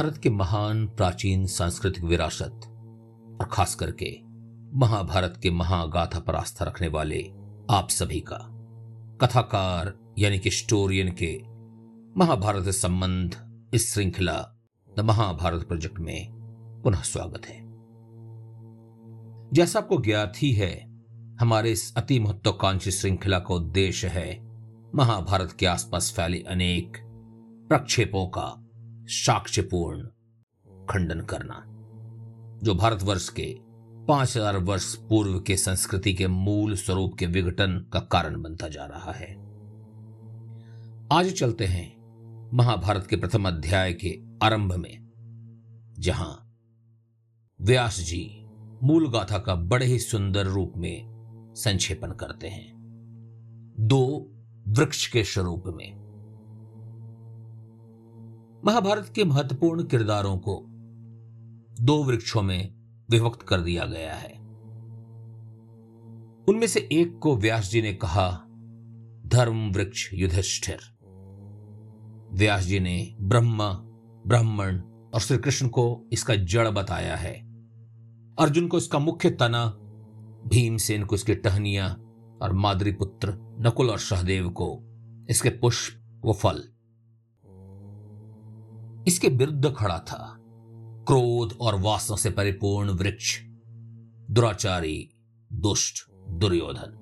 भारत के महान प्राचीन सांस्कृतिक विरासत और खास करके महाभारत के महागाथा पर आस्था रखने वाले आप सभी का कथाकार यानी कि स्टोरियन के महाभारत से संबंध इस श्रृंखला द महाभारत प्रोजेक्ट में पुनः स्वागत है। जैसा आपको ज्ञात ही है, हमारे इस अति महत्वाकांक्षी श्रृंखला का उद्देश्य है महाभारत के आसपास फैले अनेक प्रक्षेपों का साक्ष्यपूर्ण खंडन करना। जो भारतवर्ष के पाँच हज़ार वर्ष पूर्व के संस्कृति के मूल स्वरूप के विघटन का कारण बनता जा रहा है। आज चलते हैं महाभारत के प्रथम अध्याय के आरंभ में, जहाँ व्यास जी मूल गाथा का बड़े ही सुंदर रूप में संक्षेपण करते हैं। दो वृक्ष के स्वरूप में। महाभारत के महत्वपूर्ण किरदारों को दो वृक्षों में विभक्त कर दिया गया है। उनमें से एक को व्यास जी ने कहा, धर्म वृक्ष युधिष्ठिर। व्यास जी ने ब्रह्मा, ब्राह्मण और श्री कृष्ण को इसका जड़ बताया है। अर्जुन को इसका मुख्य तना, भीमसेन को इसकी टहनिया और मादरी पुत्र नकुल और सहदेव को इसके पुष्प व फल इसके विरुद्ध खड़ा था। क्रोध और वासना से परिपूर्ण वृक्ष, दुराचारी, दुष्ट, दुर्योधन।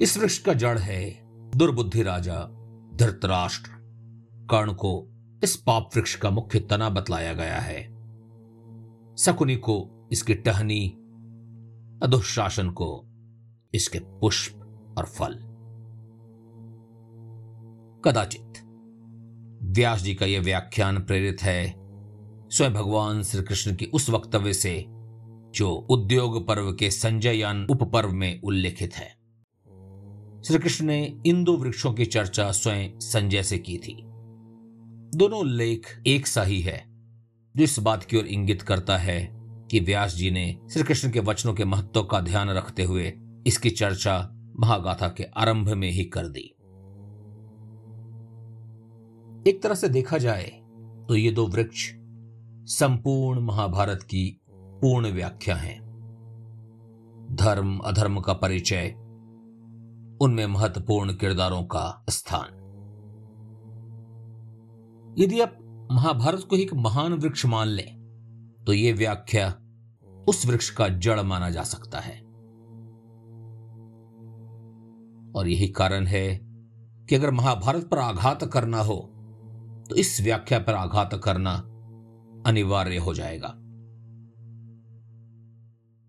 इस वृक्ष का जड़ है दुर्बुद्धि राजा, धृतराष्ट्र। कर्ण को इस पाप वृक्ष का मुख्य तना बतलाया गया है। शकुनी को इसकी टहनी, अधुशासन को इसके पुष्प और फल। कदाचित व्यास जी का यह व्याख्यान प्रेरित है। स्वयं भगवान श्री कृष्ण की उस वक्तव्य से, जो उद्योग पर्व के संजययान उपपर्व में उल्लेखित है। श्री कृष्ण ने इन दो वृक्षों की चर्चा स्वयं संजय से की थी। दोनों उल्लेख एक सा ही है, जो इस बात की ओर इंगित करता है कि व्यास जी ने श्री कृष्ण के वचनों के महत्व का ध्यान रखते हुए इसकी चर्चा महागाथा के आरंभ में ही कर दी। एक तरह से देखा जाए तो ये दो वृक्ष संपूर्ण महाभारत की पूर्ण व्याख्या हैं। धर्म, अधर्म का परिचय, उनमें महत्वपूर्ण किरदारों का स्थान। यदि आप महाभारत को एक महान वृक्ष मान लें तो यह व्याख्या उस वृक्ष का जड़ माना जा सकता है। और यही कारण है कि अगर महाभारत पर आघात करना हो तो इस व्याख्या पर आघात करना अनिवार्य हो जाएगा।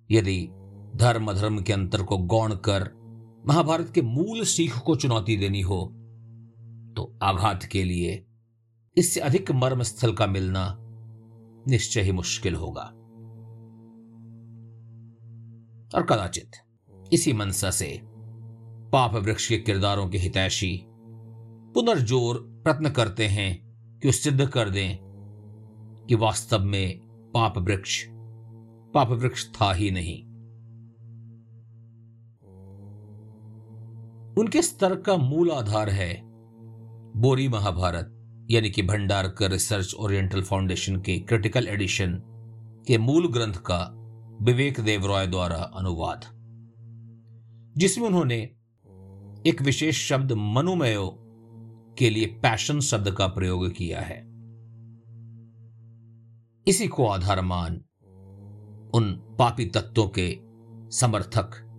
यदि धर्म अधर्म के अंतर को गौण कर महाभारत के मूल सीख को चुनौती देनी हो तो आघात के लिए इससे अधिक मर्म स्थल का मिलना निश्चय ही मुश्किल होगा। और कदाचित इसी मनसा से पाप वृक्ष के किरदारों के हितैषी पुनर्जोर प्रयत्न करते हैं कि सिद्ध कर दें कि वास्तव में पाप वृक्ष पाप वृक्ष था ही नहीं। उनके स्तर का मूल आधार है बोरी महाभारत, यानी कि भंडारकर रिसर्च ओरिएंटल फाउंडेशन के क्रिटिकल एडिशन के मूल ग्रंथ का विवेक देव रॉय द्वारा अनुवाद, जिसमें उन्होंने एक विशेष शब्द मनुमयो के लिए पैशन शब्द का प्रयोग किया है। इसी को आधार मान उन पापी तत्वों के समर्थक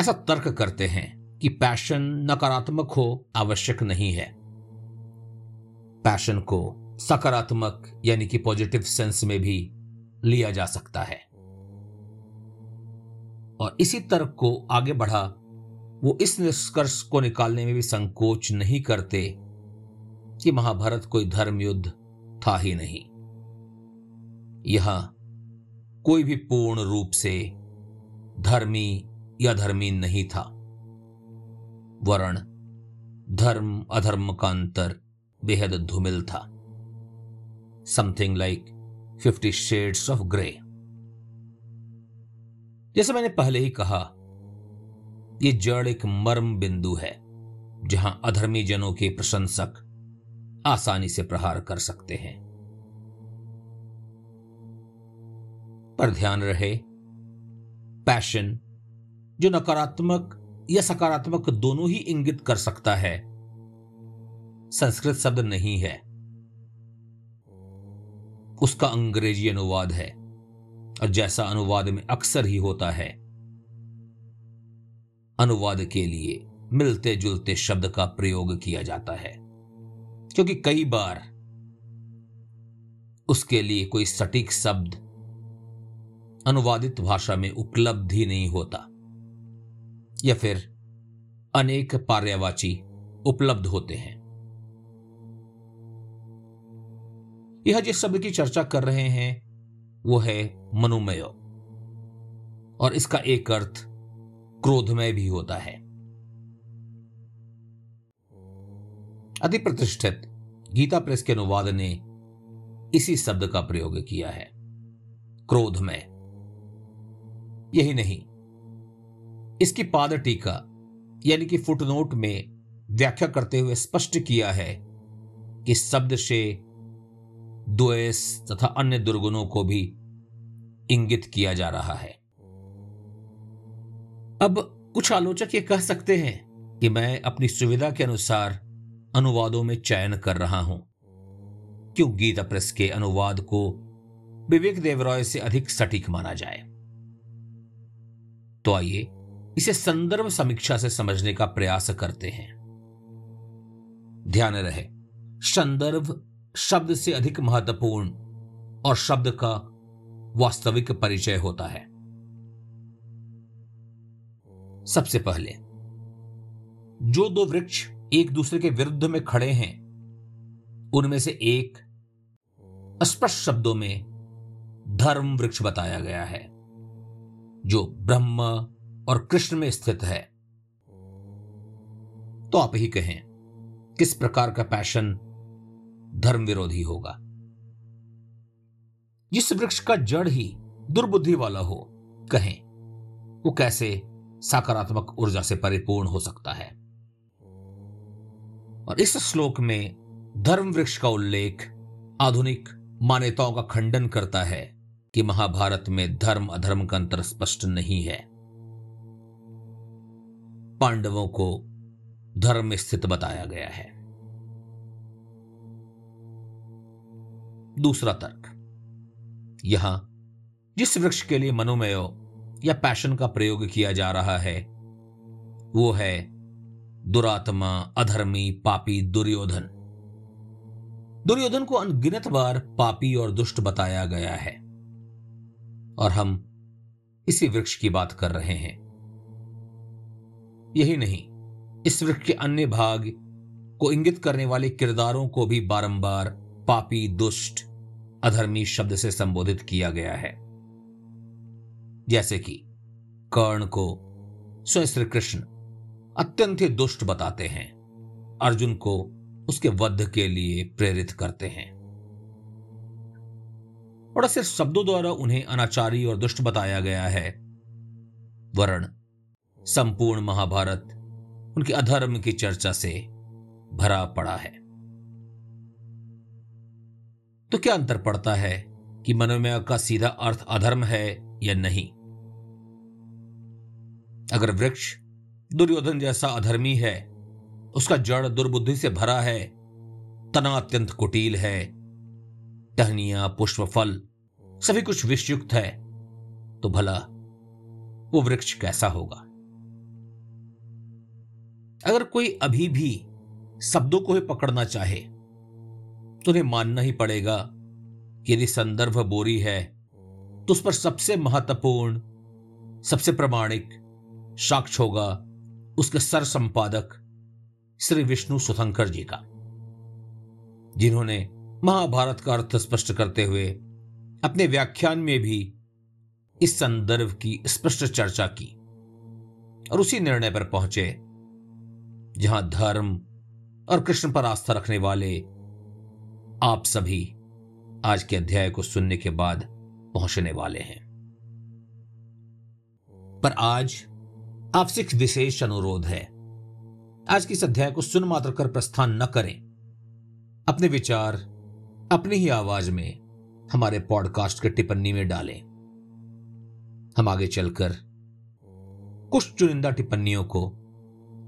ऐसा तर्क करते हैं कि पैशन नकारात्मक हो आवश्यक नहीं है। पैशन को सकारात्मक यानी कि पॉजिटिव सेंस में भी लिया जा सकता है। और इसी तर्क को आगे बढ़ा वो इस निष्कर्ष को निकालने में भी संकोच नहीं करते कि महाभारत कोई धर्म युद्ध था ही नहीं। यहाँ कोई भी पूर्ण रूप से धर्मी या धर्मी नहीं था। वरण धर्म अधर्म का अंतर बेहद धूमिल था। Something like fifty shades of grey जैसे मैंने पहले ही कहा यह जड़ एक मर्म बिंदु है, जहाँ अधर्मी जनों के प्रशंसक आसानी से प्रहार कर सकते हैं। पर ध्यान रहे, पैशन जो नकारात्मक या सकारात्मक दोनों ही इंगित कर सकता है, संस्कृत शब्द नहीं है। उसका अंग्रेज़ी अनुवाद है, और जैसा अनुवाद में अक्सर ही होता है अनुवाद के लिए मिलते जुलते शब्द का प्रयोग किया जाता है। क्योंकि कई बार उसके लिए कोई सटीक शब्द अनुवादित भाषा में उपलब्ध ही नहीं होता, या फिर अनेक पार्यावाची उपलब्ध होते हैं। यह जिस शब्द की चर्चा कर रहे हैं, वो है मनुमय। और इसका एक अर्थ क्रोधमय भी होता है। अति प्रतिष्ठित गीता प्रेस के अनुवाद ने इसी शब्द का प्रयोग किया है। क्रोधमय यही नहीं, इसकी पाद टीका, यानी कि फुटनोट में व्याख्या करते हुए स्पष्ट किया है कि शब्द से द्वेष तथा अन्य दुर्गुणों को भी इंगित किया जा रहा है। अब कुछ आलोचक ये कह सकते हैं कि मैं अपनी सुविधा के अनुसार अनुवादों में चयन कर रहा हूँ। क्यों गीता प्रेस के अनुवाद को विवेक देवरॉय से अधिक सटीक माना जाए? तो आइए इसे संदर्भ समीक्षा से समझने का प्रयास करते हैं। ध्यान रहे, संदर्भ शब्द से अधिक महत्वपूर्ण और शब्द का वास्तविक परिचय होता है। सबसे पहले, जो दो वृक्ष एक दूसरे के विरुद्ध में खड़े हैं, उनमें से एक स्पष्ट शब्दों में धर्म वृक्ष बताया गया है, जो ब्रह्म और कृष्ण में स्थित है। तो आप ही कहें, किस प्रकार का पैशन धर्म विरोधी होगा? जिस वृक्ष का जड़ ही दुर्बुद्धि वाला हो, कहें, वो कैसे सकारात्मक ऊर्जा से परिपूर्ण हो सकता है। और इस श्लोक में धर्म वृक्ष का उल्लेख आधुनिक मान्यताओं का खंडन करता है कि महाभारत में धर्म अधर्म का अंतर स्पष्ट नहीं है। पांडवों को धर्म स्थित बताया गया है। दूसरा तर्क। यहाँ जिस वृक्ष के लिए मनोमय या पैशन का प्रयोग किया जा रहा है। वो है दुरात्मा, अधर्मी, पापी दुर्योधन। दुर्योधन को अनगिनत बार पापी और दुष्ट बताया गया है। और हम इसी वृक्ष की बात कर रहे हैं। यही नहीं, इस वृक्ष के अन्य भाग को इंगित करने वाले किरदारों को भी बारंबार पापी, दुष्ट, अधर्मी शब्द से संबोधित किया गया है। जैसे कि कर्ण को स्वयं श्री कृष्ण अत्यंत ही दुष्ट बताते हैं। अर्जुन को उसके वध के लिए प्रेरित करते हैं। और सिर्फ़ शब्दों द्वारा उन्हें अनाचारी और दुष्ट बताया गया है। वरण, संपूर्ण महाभारत उनके अधर्म की चर्चा से भरा पड़ा है। तो क्या अंतर पड़ता है कि मनोमय का सीधा अर्थ अधर्म है या नहीं? अगर वृक्ष दुर्योधन जैसा अधर्मी है, उसका जड़ दुर्बुद्धि से भरा है, तना अत्यंत कुटिल है, टहनिया पुष्प फल सभी कुछ विषयुक्त है तो भला वो वृक्ष कैसा होगा? अगर कोई अभी भी शब्दों को ही पकड़ना चाहे तो उन्हें मानना ही पड़ेगा कि यदि संदर्भ बोरी है तो उस पर सबसे महत्वपूर्ण, सबसे प्रमाणिक साक्ष होगा उसके सर संपादक श्री विष्णु सुथंकर जी का, जिन्होंने महाभारत का अर्थ स्पष्ट करते हुए अपने व्याख्यान में भी इस संदर्भ की स्पष्ट चर्चा की और उसी निर्णय पर पहुँचे, जहाँ धर्म और कृष्ण पर आस्था रखने वाले आप सभी आज के अध्याय को सुनने के बाद पहुँचने वाले हैं। पर आज आपसे एक विशेष अनुरोध है। आज के इस अध्याय को सुन मात्र कर प्रस्थान न करें। अपने विचार, अपनी ही आवाज़ में हमारे पॉडकास्ट के टिप्पणी में डालें। हम आगे चलकर कुछ चुनिंदा टिप्पणियों को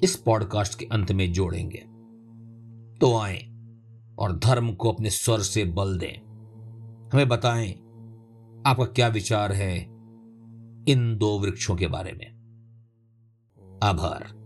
इस पॉडकास्ट के अंत में जोड़ेंगे। तो आए और धर्म को अपने स्वर से बल दें। हमें बताएँ, आपका क्या विचार है इन दो वृक्षों के बारे में? आभार।